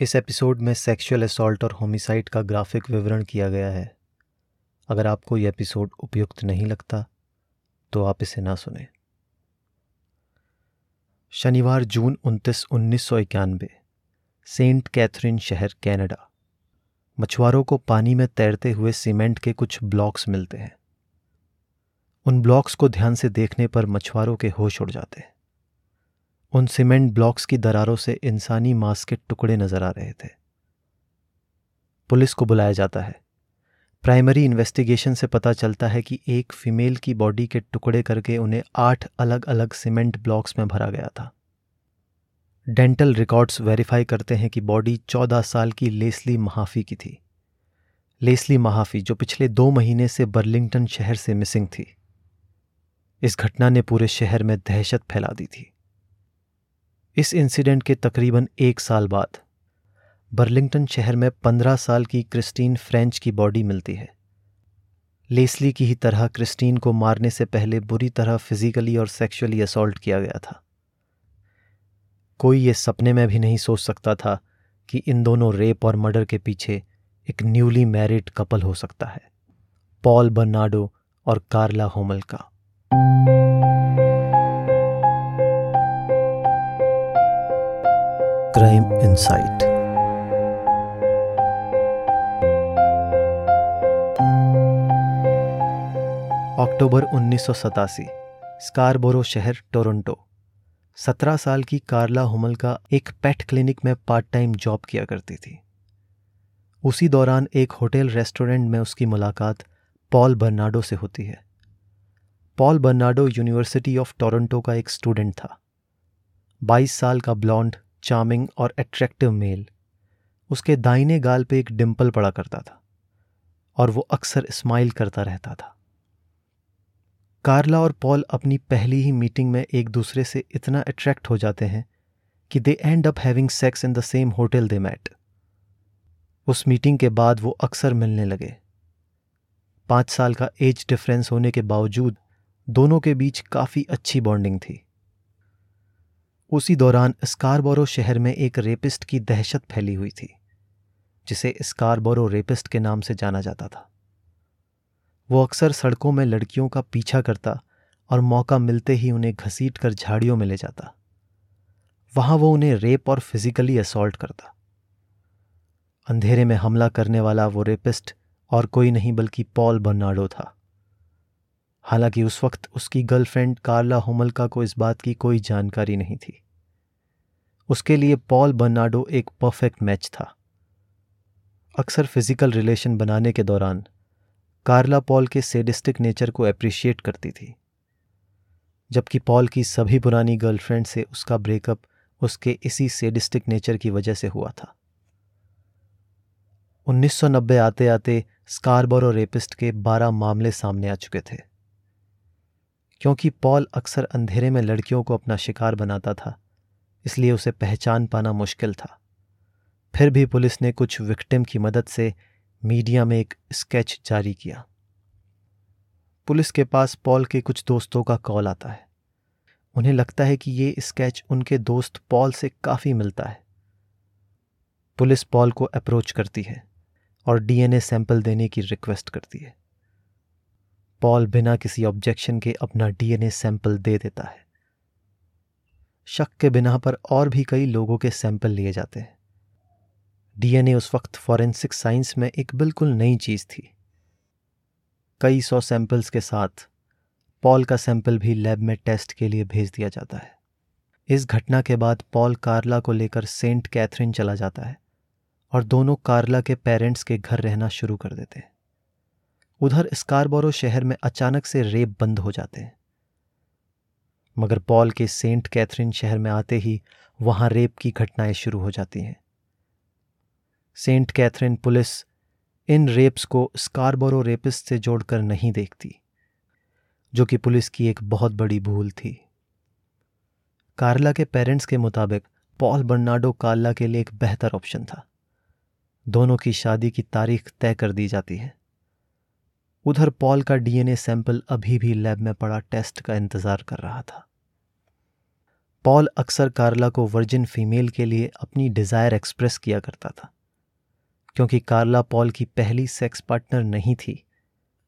इस एपिसोड में sexual assault और होमिसाइड का ग्राफिक विवरण किया गया है। अगर आपको यह एपिसोड उपयुक्त नहीं लगता तो आप इसे ना सुने। शनिवार जून उनतीस, उन्नीस सौ इक्यानवे, सेंट कैथरीन शहर, कनाडा। मछुआरों को पानी में तैरते हुए सीमेंट के कुछ ब्लॉक्स मिलते हैं। उन ब्लॉक्स को ध्यान से देखने पर मछुआरों के होश उड़ जाते हैं। उन सीमेंट ब्लॉक्स की दरारों से इंसानी मांस के टुकड़े नज़र आ रहे थे। पुलिस को बुलाया जाता है। प्राइमरी इन्वेस्टिगेशन से पता चलता है कि एक फीमेल की बॉडी के टुकड़े करके उन्हें आठ अलग अलग सीमेंट ब्लॉक्स में भरा गया था। डेंटल रिकॉर्ड्स वेरीफाई करते हैं कि बॉडी चौदह साल की लेस्ली महाफी की थी। लेस्ली महाफी, जो पिछले दो महीने से बर्लिंगटन शहर से मिसिंग थी। इस घटना ने पूरे शहर में दहशत फैला दी थी। इस इंसिडेंट के तकरीबन एक साल बाद, बर्लिंगटन शहर में पंद्रह साल की क्रिस्टीन फ्रेंच की बॉडी मिलती है। लेस्ली की ही तरह क्रिस्टीन को मारने से पहले बुरी तरह फिजिकली और सेक्सुअली असॉल्ट किया गया था। कोई ये सपने में भी नहीं सोच सकता था कि इन दोनों रेप और मर्डर के पीछे एक न्यूली मैरिड कपल हो सकता है, पॉल बर्नाडो और कार्ला होमल का। क्राइम इंसाइट अक्टूबर उन्नीस स्कारबोरो शहर टोरंटो सत्रह साल की कार्ला हुमल का एक पेट क्लिनिक में पार्ट टाइम जॉब किया करती थी। उसी दौरान एक होटल रेस्टोरेंट में उसकी मुलाकात पॉल बर्नाडो से होती है। Paul Bernardo university of Toronto का एक स्टूडेंट था। 22 साल का ब्लॉन्ड चार्मिंग और अट्रैक्टिव मेल उसके दाहिने गाल पे एक डिंपल पड़ा करता था और वो अक्सर स्माइल करता रहता था। कार्ला और पॉल अपनी पहली ही मीटिंग में एक दूसरे से इतना अट्रैक्ट हो जाते हैं कि they end up having sex in the same hotel they met उस मीटिंग के बाद वो अक्सर मिलने लगे। पाँच साल का एज डिफरेंस होने के बावजूद दोनों के बीच काफ़ी अच्छी बॉन्डिंग थी। उसी दौरान स्कारबोरो शहर में एक रेपिस्ट की दहशत फैली हुई थी, जिसे स्कारबोरो रेपिस्ट के नाम से जाना जाता था। वो अक्सर सड़कों में लड़कियों का पीछा करता और मौका मिलते ही उन्हें घसीट कर झाड़ियों में ले जाता। वहाँ वो उन्हें रेप और फिजिकली असॉल्ट करता। अंधेरे में हमला करने वाला वो रेपिस्ट और कोई नहीं बल्कि पॉल बर्नाडो था। हालाँकि उस वक्त उसकी गर्लफ्रेंड कार्ला होमलका को इस बात की कोई जानकारी नहीं थी। उसके लिए पॉल बर्नाडो एक परफेक्ट मैच था। अक्सर फ़िज़िकल रिलेशन बनाने के दौरान, कार्ला पॉल के सेडिस्टिक नेचर को अप्रिशिएट करती थी, जबकि पॉल की सभी पुरानी गर्लफ्रेंड से उसका ब्रेकअप उसके इसी सेडिस्टिक नेचर की वजह से हुआ था। 1990 आते आते स्कारबोरो रेपिस्ट के 12 मामले सामने आ चुके थे। क्योंकि पॉल अक्सर अंधेरे में लड़कियों को अपना शिकार बनाता था, इसलिए उसे पहचान पाना मुश्किल था। फिर भी पुलिस ने कुछ विक्टिम की मदद से मीडिया में एक स्केच जारी किया। पुलिस के पास पॉल के कुछ दोस्तों का कॉल आता है। उन्हें लगता है कि ये स्केच उनके दोस्त पॉल से काफ़ी मिलता है। पुलिस पॉल को अप्रोच करती है और डीएनए सैंपल देने की रिक्वेस्ट करती है। पॉल बिना किसी ऑब्जेक्शन के अपना डीएनए सैंपल दे देता है। शक के बिना पर और भी कई लोगों के सैंपल लिए जाते हैं। डीएनए उस वक्त फॉरेंसिक साइंस में एक बिल्कुल नई चीज़ थी। कई सौ सैंपल्स के साथ पॉल का सैंपल भी लैब में टेस्ट के लिए भेज दिया जाता है। इस घटना के बाद पॉल कार्ला को लेकर सेंट कैथरीन चला जाता है और दोनों कार्ला के पेरेंट्स के घर रहना शुरू कर देते हैं। उधर स्कारबोरो शहर में अचानक से रेप बंद हो जाते हैं। मगर पॉल के सेंट कैथरीन शहर में आते ही वहाँ रेप की घटनाएँ शुरू हो जाती हैं। सेंट कैथरीन पुलिस इन रेप्स को स्कारबोरो रेपिस्ट से जोड़कर नहीं देखती, जो कि पुलिस की एक बहुत बड़ी भूल थी। कार्ला के पेरेंट्स के मुताबिक पॉल बर्नाडो कार्ला के लिए एक बेहतर ऑप्शन था। दोनों की शादी की तारीख तय कर दी जाती है। उधर पॉल का डीएनए सैंपल अभी भी लैब में पड़ा, टेस्ट का इंतज़ार कर रहा था। पॉल अक्सर कार्ला को वर्जिन फीमेल के लिए अपनी डिज़ायर एक्सप्रेस किया करता था, क्योंकि कार्ला पॉल की पहली सेक्स पार्टनर नहीं थी।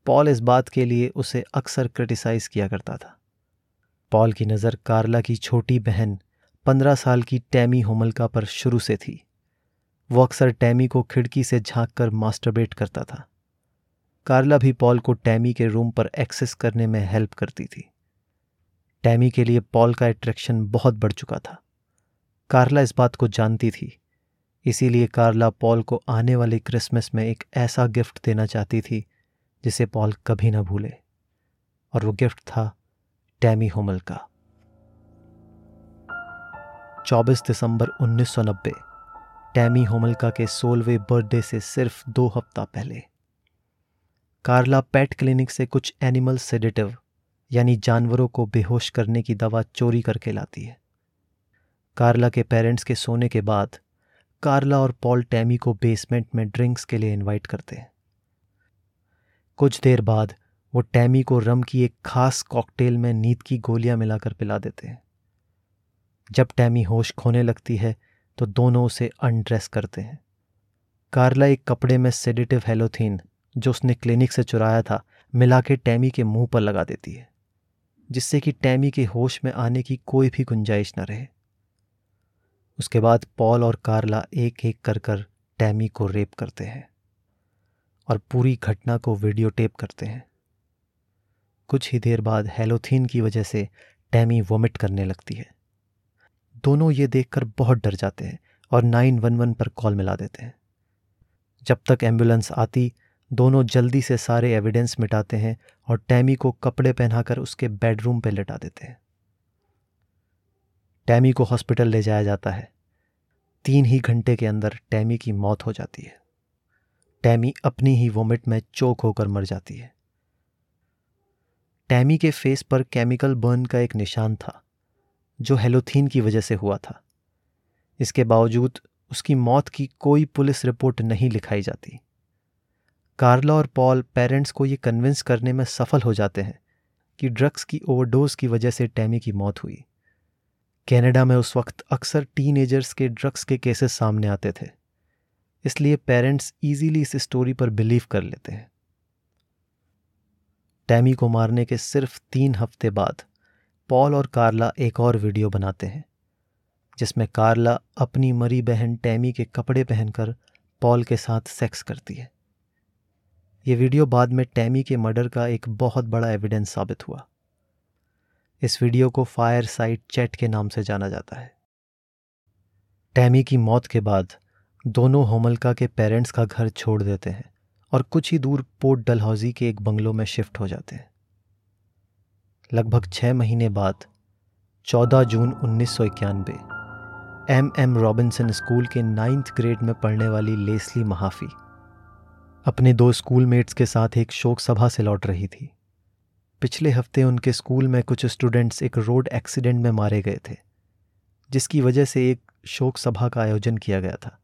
पॉल इस बात के लिए उसे अक्सर क्रिटिसाइज किया करता था। पॉल की नज़र कार्ला की छोटी बहन, पंद्रह साल की टैमी होमलका पर शुरू से थी। वो अक्सर टैमी को खिड़की से झाँक कर मास्टरबेट करता था। कार्ला भी पॉल को टैमी के रूम पर एक्सेस करने में हेल्प करती थी। टैमी के लिए पॉल का अट्रैक्शन बहुत बढ़ चुका था। कार्ला इस बात को जानती थी। इसीलिए कार्ला पॉल को आने वाले क्रिसमस में एक ऐसा गिफ्ट देना चाहती थी, जिसे पॉल कभी ना भूले। और वो गिफ्ट था टैमी होमल का। 24 दिसंबर 1990 टैमी होमलका के सोलवे बर्थडे से सिर्फ़ दो हफ़्ता पहले। कार्ला पेट क्लिनिक से कुछ एनिमल सेडेटिव, यानी जानवरों को बेहोश करने की दवा चोरी करके लाती है। कार्ला के पेरेंट्स के सोने के बाद, कार्ला और पॉल टैमी को बेसमेंट में ड्रिंक्स के लिए इनवाइट करते हैं। कुछ देर बाद, वो टैमी को रम की एक खास कॉकटेल में नींद की गोलियाँ मिलाकर पिला देते हैं। जब टैमी होश खोने लगती है तो दोनों उसे अनड्रेस करते हैं। कार्ला एक कपड़े में सेडेटिव हेलोथीन जो उसने क्लिनिक से चुराया था मिला के टैमी के मुँह पर लगा देती है, जिससे कि टैमी के होश में आने की कोई भी गुंजाइश न रहे। उसके बाद पॉल और कार्ला एक एक कर कर टैमी को रेप करते हैं और पूरी घटना को वीडियो टेप करते हैं। कुछ ही देर बाद हेलोथीन की वजह से टैमी वोमिट करने लगती है। दोनों ये देखकर बहुत डर जाते हैं और नाइन वन वन पर कॉल मिला देते हैं। जब तक एंबुलेंस आती दोनों जल्दी से सारे एविडेंस मिटाते हैं और टैमी को कपड़े पहनाकर उसके बेडरूम पर लेटा देते हैं। टैमी को हॉस्पिटल ले जाया जाता है। तीन ही घंटे के अंदर टैमी की मौत हो जाती है। टैमी अपनी ही वोमिट में चोक होकर मर जाती है। टैमी के फेस पर केमिकल बर्न का एक निशान था, जो हेलोथीन की वजह से हुआ था। इसके बावजूद उसकी मौत की कोई पुलिस रिपोर्ट नहीं लिखाई जाती। कार्ला और पॉल पेरेंट्स को ये कन्विंस करने में सफल हो जाते हैं कि ड्रग्स की ओवरडोज की वजह से टैमी की मौत हुई। कनाडा में उस वक्त अक्सर टीनेजर्स के ड्रग्स के केसेस सामने आते थे, इसलिए पेरेंट्स इजीली इस स्टोरी पर बिलीव कर लेते हैं। टैमी को मारने के सिर्फ़ तीन हफ़्ते बाद पॉल और कार्ला एक और वीडियो बनाते हैं, जिसमें कार्ला अपनी मरी बहन टैमी के कपड़े पहनकर पॉल के साथ सेक्स करती है। ये वीडियो बाद में टैमी के मर्डर का एक बहुत बड़ा एविडेंस साबित हुआ। इस वीडियो को फायर साइट चैट के नाम से जाना जाता है। टैमी की मौत के बाद दोनों होमलका के पेरेंट्स का घर छोड़ देते हैं और कुछ ही दूर पोर्ट डलहौजी के एक बंगलों में शिफ्ट हो जाते हैं। लगभग छः महीने बाद 14 जून उन्नीस सौ इक्यानवे एम एम रॉबिन्सन स्कूल के नाइन्थ ग्रेड में पढ़ने वाली लेस्ली महाफी अपने दो स्कूलमेट्स के साथ एक शोक सभा से लौट रही थी। पिछले हफ़्ते उनके स्कूल में कुछ स्टूडेंट्स एक रोड एक्सीडेंट में मारे गए थे, जिसकी वजह से एक शोक सभा का आयोजन किया गया था,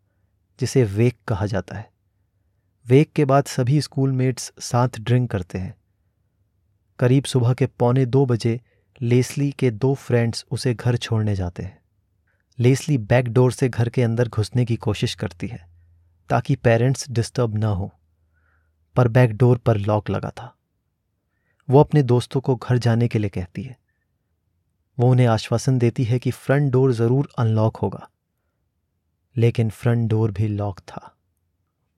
जिसे वेक कहा जाता है। वेक के बाद सभी स्कूलमेट्स साथ ड्रिंक करते हैं। करीब सुबह के पौने दो बजे लेस्ली के दो फ्रेंड्स उसे घर छोड़ने जाते हैं। लेस्ली बैक डोर से घर के अंदर घुसने की कोशिश करती है, ताकि पेरेंट्स डिस्टर्ब ना हो। पर बैक डोर पर लॉक लगा था। वो अपने दोस्तों को घर जाने के लिए कहती है। वो उन्हें आश्वासन देती है कि फ्रंट डोर ज़रूर अनलॉक होगा। लेकिन फ्रंट डोर भी लॉक था।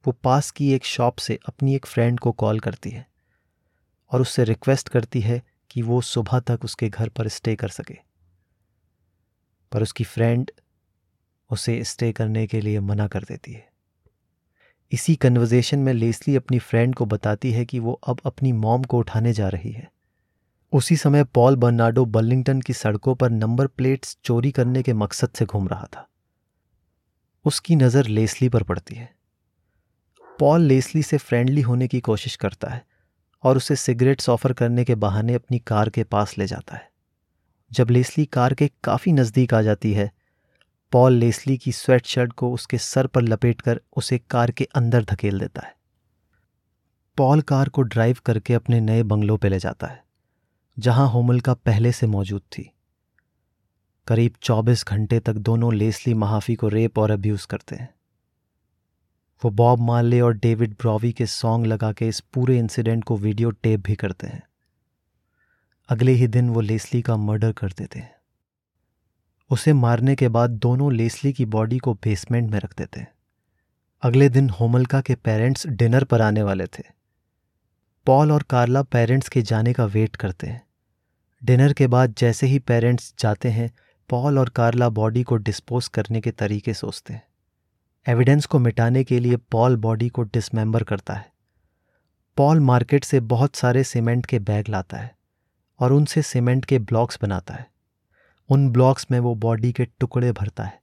वो पास की एक शॉप से अपनी एक फ्रेंड को कॉल करती है और उससे रिक्वेस्ट करती है कि वो सुबह तक उसके घर पर स्टे कर सके। पर उसकी फ्रेंड उसे स्टे करने के लिए मना कर देती है। इसी कन्वर्जेशन में लेस्ली अपनी फ्रेंड को बताती है कि वो अब अपनी मॉम को उठाने जा रही है। उसी समय पॉल बर्नाडो बर्लिंगटन की सड़कों पर नंबर प्लेट्स चोरी करने के मकसद से घूम रहा था। उसकी नज़र लेस्ली पर पड़ती है। पॉल लेस्ली से फ्रेंडली होने की कोशिश करता है और उसे सिगरेट्स ऑफ़र करने के बहाने अपनी कार के पास ले जाता है। जब लेस्ली कार के काफ़ी नज़दीक आ जाती है पॉल लेस्ली की स्वेट शर्ट को उसके सर पर लपेटकर उसे कार के अंदर धकेल देता है। पॉल कार को ड्राइव करके अपने नए बंगलों पे ले जाता है, जहाँ होमल का पहले से मौजूद थी। करीब 24 घंटे तक दोनों लेस्ली महाफी को रेप और अब्यूज़ करते हैं। वो बॉब मार्ले और डेविड ब्रॉवी के सॉन्ग लगा के इस पूरे इंसिडेंट को वीडियो टेप भी करते हैं। अगले ही दिन वो लेस्ली का मर्डर कर देते हैं। उसे मारने के बाद दोनों लेस्ली की बॉडी को बेसमेंट में रख देते अगले दिन होमलका के पेरेंट्स डिनर पर आने वाले थे। पॉल और कार्ला पेरेंट्स के जाने का वेट करते हैं। डिनर के बाद जैसे ही पेरेंट्स जाते हैं, पॉल और कार्ला बॉडी को डिस्पोज करने के तरीके सोचते हैं। एविडेंस को मिटाने के लिए पॉल बॉडी को डिसमेंबर करता है। पॉल मार्केट से बहुत सारे सीमेंट के बैग लाता है और उनसे सीमेंट के ब्लॉक्स बनाता है। उन ब्लॉक्स में वो बॉडी के टुकड़े भरता है।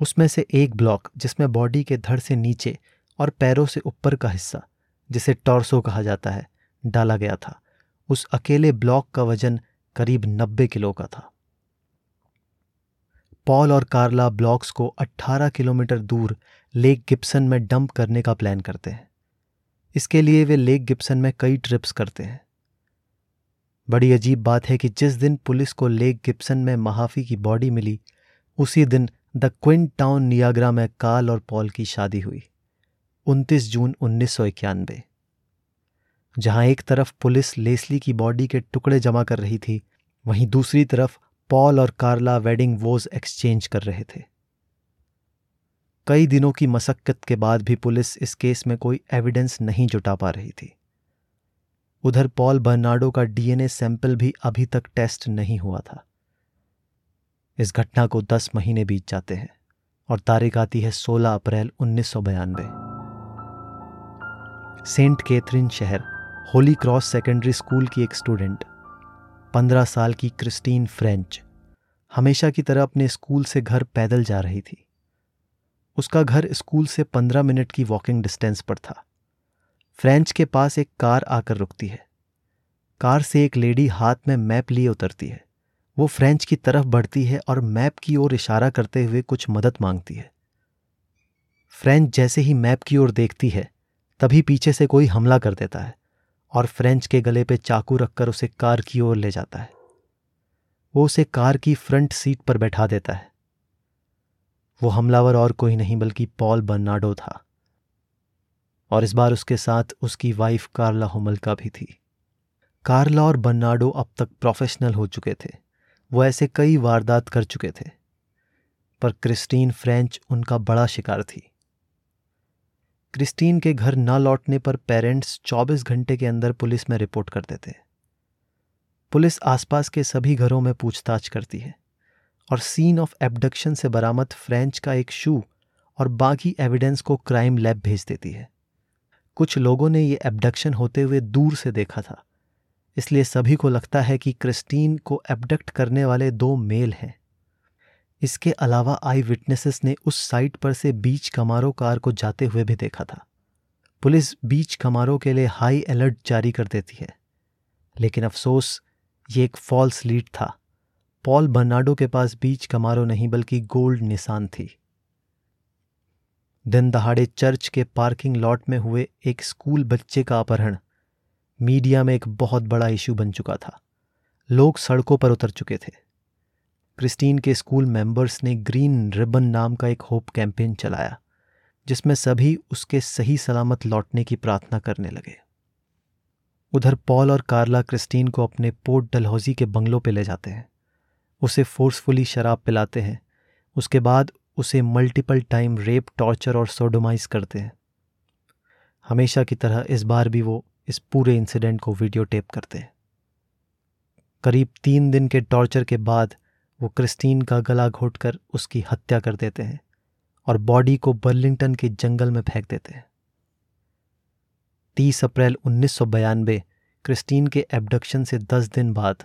उसमें से एक ब्लॉक, जिसमें बॉडी के धड़ से नीचे और पैरों से ऊपर का हिस्सा, जिसे टॉर्सो कहा जाता है, डाला गया था। उस अकेले ब्लॉक का वज़न करीब नब्बे किलो का था। पॉल और कार्ला ब्लॉक्स को 18 किलोमीटर दूर लेक गिप्सन में डंप करने का प्लान करते हैं। इसके लिए वे लेक गिप्सन में कई ट्रिप्स करते हैं। बड़ी अजीब बात है कि जिस दिन पुलिस को लेक गिप्सन में महाफी की बॉडी मिली, उसी दिन द क्विंट टाउन नियाग्रा में काल और पॉल की शादी हुई 29 जून उन्नीस सौ इक्यानवे। जहाँ एक तरफ़ पुलिस लेस्ली की बॉडी के टुकड़े जमा कर रही थी, वहीं दूसरी तरफ़ पॉल और कार्ला वेडिंग वोज एक्सचेंज कर रहे थे। कई दिनों की मशक्कत के बाद भी पुलिस इस केस में कोई एविडेंस नहीं जुटा पा रही थी। उधर पॉल बर्नाडो का डीएनए सैंपल भी अभी तक टेस्ट नहीं हुआ था। इस घटना को दस महीने बीत जाते हैं और तारीख आती है 16 अप्रैल उन्नीस सेंट कैथरीन शहर, होली क्रॉस सेकेंडरी स्कूल की एक स्टूडेंट, पंद्रह साल की क्रिस्टीन फ्रेंच, हमेशा की तरह अपने स्कूल से घर पैदल जा रही थी। उसका घर स्कूल से पंद्रह मिनट की वॉकिंग डिस्टेंस पर था। फ्रेंच के पास एक कार आकर रुकती है। कार से एक लेडी हाथ में मैप लिए उतरती है। वो फ्रेंच की तरफ़ बढ़ती है और मैप की ओर इशारा करते हुए कुछ मदद मांगती है। फ्रेंच जैसे ही मैप की ओर देखती है, तभी पीछे से कोई हमला कर देता है और फ्रेंच के गले पे चाकू रखकर उसे कार की ओर ले जाता है। वो उसे कार की फ्रंट सीट पर बैठा देता है। वो हमलावर और कोई नहीं, बल्कि पॉल बर्नाडो था। और इस बार उसके साथ उसकी वाइफ कार्ला होमलका भी थी। कार्ला और बर्नाडो अब तक प्रोफेशनल हो चुके थे। वो ऐसे कई वारदात कर चुके थे। पर क्रिस्टीन फ्रेंच उनका बड़ा शिकार थी। क्रिस्टीन के घर न लौटने पर पेरेंट्स 24 घंटे के अंदर पुलिस में रिपोर्ट कर देते पुलिस आसपास के सभी घरों में पूछताछ करती है और सीन ऑफ़ एबडक्शन से बरामद फ्रेंच का एक शू और बाकी एविडेंस को क्राइम लैब भेज देती है। कुछ लोगों ने ये एबडक्शन होते हुए दूर से देखा था। इसलिए सभी को लगता है कि क्रिस्टीन को एबडक्ट करने वाले दो मेल हैं। इसके अलावा आई विटनेसेस ने उस साइट पर से बीच कमारो कार को जाते हुए भी देखा था। पुलिस बीच कमारों के लिए हाई अलर्ट जारी कर देती है। लेकिन अफसोस, ये एक फॉल्स लीड था। पॉल बर्नाडो के पास बीच कमारो नहीं, बल्कि गोल्ड निशान थी। दिन दहाड़े चर्च के पार्किंग लॉट में हुए एक स्कूल बच्चे का अपहरण। मीडिया में एक बहुत बड़ा इशू बन चुका था। लोग सड़कों पर उतर चुके थे। क्रिस्टीन के स्कूल मेंबर्स ने ग्रीन रिबन नाम का एक होप कैंपेन चलाया, जिसमें सभी उसके सही सलामत लौटने की प्रार्थना करने लगे। उधर पॉल और कार्ला क्रिस्टीन को अपने पोर्ट डलहौजी के बंगलों पे ले जाते हैं। उसे फोर्सफुली शराब पिलाते हैं। उसके बाद उसे मल्टीपल टाइम रेप टॉर्चर और सोडोमाइज करते हैं। हमेशा की तरह इस बार भी वो इस पूरे इंसिडेंट को वीडियो टेप करते हैं। करीब तीन दिन के टॉर्चर के बाद वो क्रिस्टीन का गला घोटकर उसकी हत्या कर देते हैं और बॉडी को बर्लिंगटन के जंगल में फेंक देते हैं। तीस अप्रैल उन्नीस क्रिस्टीन के एबडक्शन से दस दिन बाद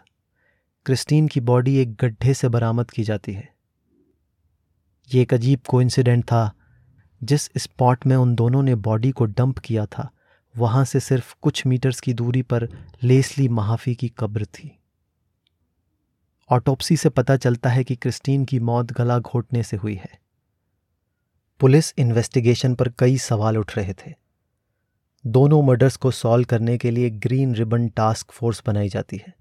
क्रिस्टीन की बॉडी एक गड्ढे से बरामद की जाती है। ये एक अजीब कोइंसिडेंट था। जिस स्पॉट में उन दोनों ने बॉडी को डंप किया था, वहाँ से सिर्फ़ कुछ मीटर्स की दूरी पर लेसली महाफी की कब्र थी। ऑटोप्सी से पता चलता है कि क्रिस्टीन की मौत गला घोटने से हुई है। पुलिस इन्वेस्टिगेशन पर कई सवाल उठ रहे थे। दोनों मर्डर्स को सॉल्व करने के लिए ग्रीन रिबन टास्क फोर्स बनाई जाती है।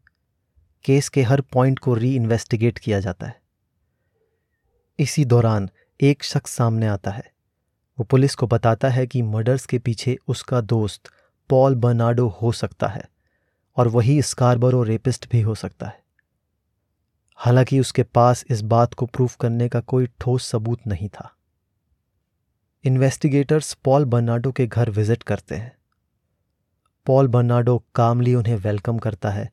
केस के हर पॉइंट को री इन्वेस्टिगेट किया जाता है। इसी दौरान एक शख्स सामने आता है। वो पुलिस को बताता है कि मर्डर्स के पीछे उसका दोस्त पॉल बर्नाडो हो सकता है और वही स्कारबरो रेपिस्ट भी हो सकता है। हालाँकि उसके पास इस बात को प्रूफ करने का कोई ठोस सबूत नहीं था। इन्वेस्टिगेटर्स पॉल बर्नाडो के घर विज़िट करते हैं। पॉल बर्नाडो कामली उन्हें वेलकम करता है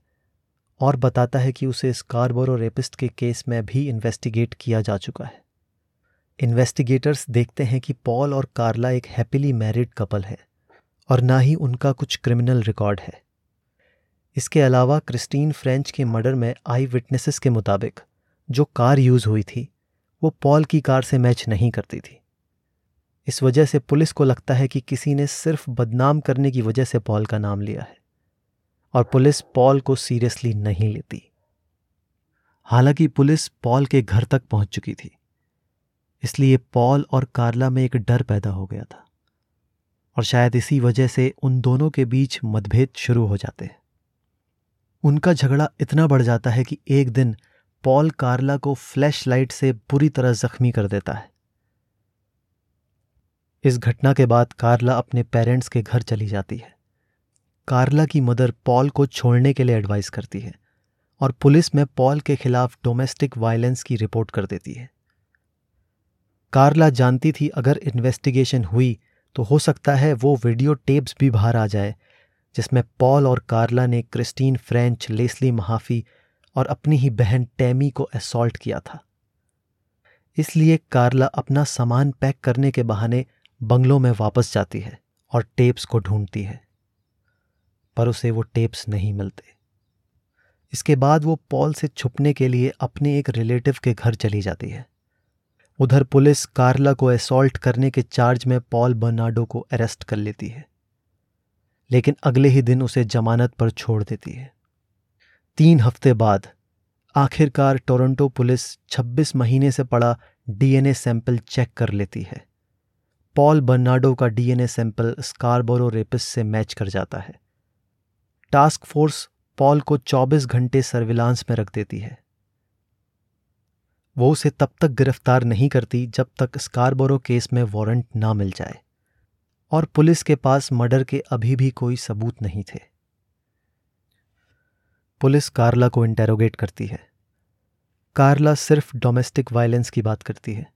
और बताता है कि उसे इस स्कारबोरो रेपिस्ट के केस में भी इन्वेस्टिगेट किया जा चुका है। इन्वेस्टिगेटर्स देखते हैं कि पॉल और कार्ला एक हैप्पीली मैरिड कपल है, और ना ही उनका कुछ क्रिमिनल रिकॉर्ड है। इसके अलावा क्रिस्टीन फ्रेंच के मर्डर में आई विटनेसेस के मुताबिक जो कार यूज़ हुई थी, वो पॉल की कार से मैच नहीं करती थी। इस वजह से पुलिस को लगता है कि किसी ने सिर्फ़ बदनाम करने की वजह से पॉल का नाम लिया है। और पुलिस पॉल को सीरियसली नहीं लेती। हालाँकि पुलिस पॉल के घर तक पहुँच चुकी थी, इसलिए पॉल और कार्ला में एक डर पैदा हो गया था, और शायद इसी वजह से उन दोनों के बीच मतभेद शुरू हो जाते हैं। उनका झगड़ा इतना बढ़ जाता है कि एक दिन पॉल कार्ला को फ्लैश लाइट से बुरी तरह जख्मी कर देता है। इस घटना के बाद कार्ला अपने पेरेंट्स के घर चली जाती है। कार्ला की मदर पॉल को छोड़ने के लिए एडवाइस करती है और पुलिस में पॉल के खिलाफ डोमेस्टिक वायलेंस की रिपोर्ट कर देती है। कार्ला जानती थी अगर इन्वेस्टिगेशन हुई तो हो सकता है वो वीडियो टेप्स भी बाहर आ जाए, जिसमें पॉल और कार्ला ने क्रिस्टीन फ्रेंच, लेस्ली महाफी और अपनी ही बहन टैमी को असॉल्ट किया था। इसलिए कार्ला अपना सामान पैक करने के बहाने बंगलों में वापस जाती है और टेप्स को ढूंढती है। पर उसे वो टेप्स नहीं मिलते। इसके बाद वो पॉल से छुपने के लिए अपने एक रिलेटिव के घर चली जाती है। उधर पुलिस कार्ला को असॉल्ट करने के चार्ज में पॉल बर्नाडो को अरेस्ट कर लेती है। लेकिन अगले ही दिन उसे जमानत पर छोड़ देती है। तीन हफ़्ते बाद आखिरकार टोरंटो पुलिस 26 महीने से पड़ा डीएनए सैंपल चेक कर लेती है। पॉल बर्नाडो का डीएनए सैंपल स्कारबोरो रेपिस से मैच कर जाता है। टास्क फोर्स पॉल को 24 घंटे सर्विलांस में रख देती है। वो उसे तब तक गिरफ़्तार नहीं करती जब तक स्कारबोरो केस में वारंट ना मिल जाए, और पुलिस के पास मर्डर के अभी भी कोई सबूत नहीं थे। पुलिस कार्ला को इंटेरोगेट करती है। कार्ला सिर्फ़ डोमेस्टिक वायलेंस की बात करती है।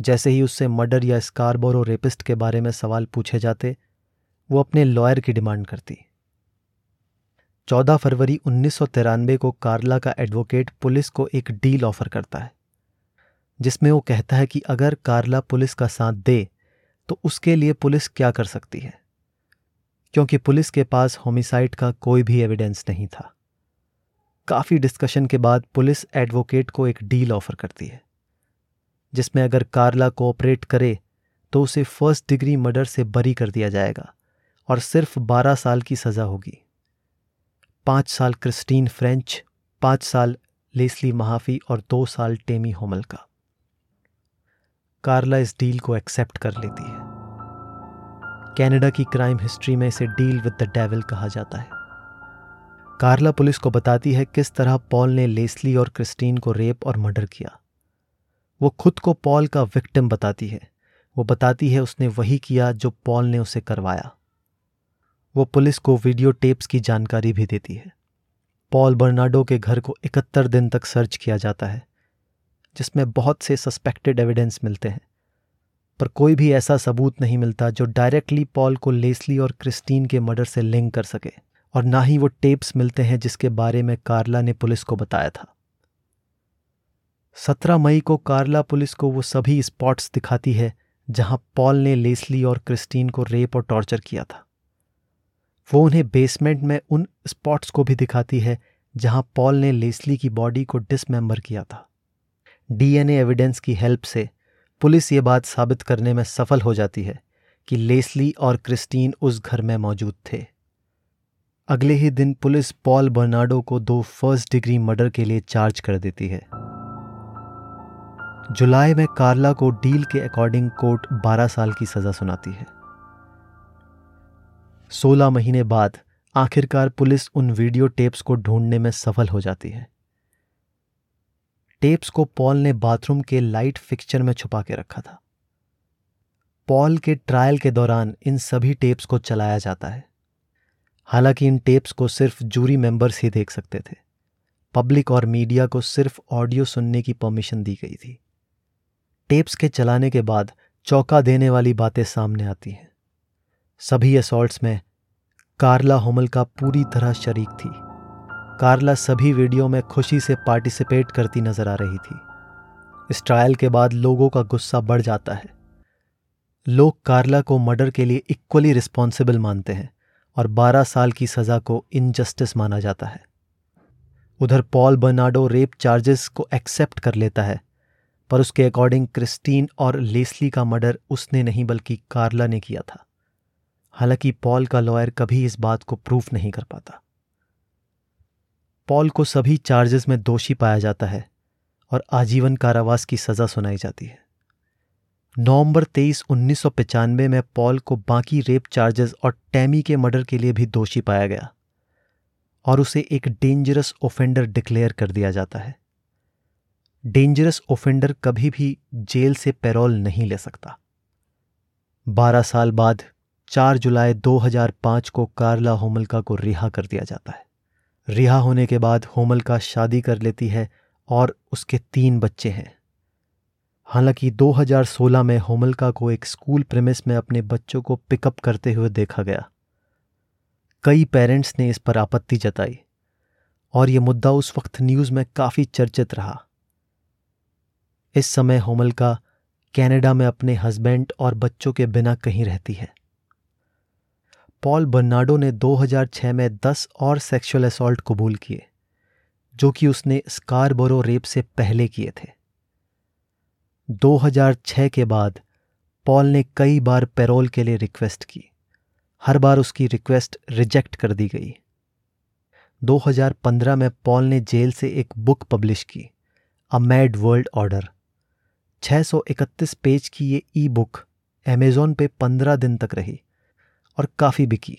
जैसे ही उससे मर्डर या स्कारबोरो रेपिस्ट के बारे में सवाल पूछे जाते, वो अपने लॉयर की डिमांड करती। 14 फरवरी उन्नीस सौ तिरानबे को कार्ला का एडवोकेट पुलिस को एक डील ऑफ़र करता है, जिसमें वो कहता है कि अगर कार्ला पुलिस का साथ दे तो उसके लिए पुलिस क्या कर सकती है? क्योंकि पुलिस के पास होमिसाइड का कोई भी एविडेंस नहीं था। काफ़ी डिस्कशन के बाद पुलिस एडवोकेट को एक डील ऑफ़र करती है, जिसमें अगर कार्ला कोऑपरेट करे तो उसे फ़र्स्ट डिग्री मर्डर से बरी कर दिया जाएगा और सिर्फ़ बारह साल की सज़ा होगी। पाँच साल क्रिस्टीन फ्रेंच, पाँच साल लेस्ली महाफी और दो साल टेमी होमल का कार्ला इस डील को एक्सेप्ट कर लेती है। कनाडा की क्राइम हिस्ट्री में इसे डील विद द डेविल कहा जाता है। कार्ला पुलिस को बताती है किस तरह पॉल ने लेस्ली और क्रिस्टीन को रेप और मर्डर किया। वो खुद को पॉल का विक्टिम बताती है। वो बताती है उसने वही किया जो पॉल ने उसे करवाया। वो पुलिस को वीडियो टेप्स की जानकारी भी देती है। पॉल बर्नाडो के घर को इकहत्तर दिन तक सर्च किया जाता है, जिसमें बहुत से सस्पेक्टेड एविडेंस मिलते हैं। पर कोई भी ऐसा सबूत नहीं मिलता जो डायरेक्टली पॉल को लेस्ली और क्रिस्टीन के मर्डर से लिंक कर सके, और ना ही वो टेप्स मिलते हैं जिसके बारे में कार्ला ने पुलिस को बताया था। सत्रह मई को कार्ला पुलिस को वो सभी स्पॉट्स दिखाती है जहाँ पॉल ने लेस्ली और क्रिस्टीन को रेप और टॉर्चर किया था। वो उन्हें बेसमेंट में उन स्पॉट्स को भी दिखाती है, जहाँ पॉल ने लेस्ली की बॉडी को डिसमेंबर किया था। डीएनए एविडेंस की हेल्प से पुलिस ये बात साबित करने में सफल हो जाती है कि लेस्ली और क्रिस्टीन उस घर में मौजूद थे। अगले ही दिन पुलिस पॉल बर्नाडो को दो फ़र्स्ट डिग्री मर्डर के लिए चार्ज कर देती है। जुलाई में कार्ला को डील के अकॉर्डिंग कोर्ट 12 साल की सजा सुनाती है। 16 महीने बाद आखिरकार पुलिस उन वीडियो टेप्स को ढूँढने में सफल हो जाती है। टेप्स को पॉल ने बाथरूम के लाइट फिक्सचर में छुपा के रखा था। पॉल के ट्रायल के दौरान इन सभी टेप्स को चलाया जाता है। हालाँकि इन टेप्स को सिर्फ़ जूरी मेंबर्स ही देख सकते थे। पब्लिक और मीडिया को सिर्फ़ ऑडियो सुनने की परमिशन दी गई थी। टेप्स के चलाने के बाद चौंका देने वाली बातें सामने आती हैं। सभी असॉल्ट्स में कार्ला होमल का पूरी तरह शरीक थी। कार्ला सभी वीडियो में खुशी से पार्टिसिपेट करती नज़र आ रही थी। इस ट्रायल के बाद लोगों का गुस्सा बढ़ जाता है। लोग कार्ला को मर्डर के लिए इक्वली रिस्पॉन्सिबल मानते हैं और 12 साल की सज़ा को इनजस्टिस माना जाता है। उधर पॉल बर्नाडो रेप चार्जेस को एक्सेप्ट कर लेता है, पर उसके अकॉर्डिंग क्रिस्टीन और लेस्ली का मर्डर उसने नहीं, बल्कि कार्ला ने किया था। हालाँकि पॉल का लॉयर कभी इस बात को प्रूफ नहीं कर पाता। पॉल को सभी चार्जेस में दोषी पाया जाता है और आजीवन कारावास की सजा सुनाई जाती है। नवंबर तेईस उन्नीस में पॉल को बाकी रेप चार्जेस और टैमी के मर्डर के लिए भी दोषी पाया गया और उसे एक डेंजरस ओफेंडर डिक्लेयर कर दिया जाता है। डेंजरस ओफेंडर कभी भी जेल से पैरोल नहीं ले सकता। बारह साल बाद 4 जुलाई 2005 को कार्ला होमलका को रिहा कर दिया जाता है। रिहा होने के बाद होमलका शादी कर लेती है और उसके तीन बच्चे हैं। हालाँकि 2016 में होमलका को एक स्कूल प्रेमिस में अपने बच्चों को पिकअप करते हुए देखा गया। कई पेरेंट्स ने इस पर आपत्ति जताई और यह मुद्दा उस वक्त न्यूज़ में काफ़ी चर्चित रहा। इस समय होमलका कनाडा में अपने हस्बैंड और बच्चों के बिना कहीं रहती है। पॉल बर्नाडो ने 2006 में 10 और सेक्सुअल असॉल्ट कबूल किए, जो कि उसने स्कारबोरो रेप से पहले किए थे। 2006 के बाद पॉल ने कई बार पैरोल के लिए रिक्वेस्ट की। हर बार उसकी रिक्वेस्ट रिजेक्ट कर दी गई। 2015 में पॉल ने जेल से एक बुक पब्लिश की a mad world order 631 page की ये ई बुक अमेजोन पे 15 दिन तक रही। और काफ़ी बिकी।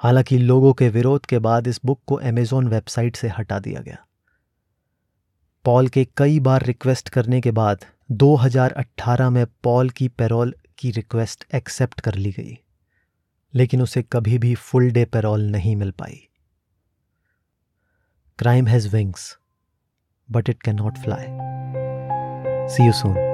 हालाँकि लोगों के विरोध के बाद इस बुक को अमेजोन वेबसाइट से हटा दिया गया। पॉल के कई बार रिक्वेस्ट करने के बाद 2018 में पॉल की पैरोल की रिक्वेस्ट एक्सेप्ट कर ली गई, लेकिन उसे कभी भी फुल डे पैरोल नहीं मिल पाई। Crime has wings but it can not fly see you soon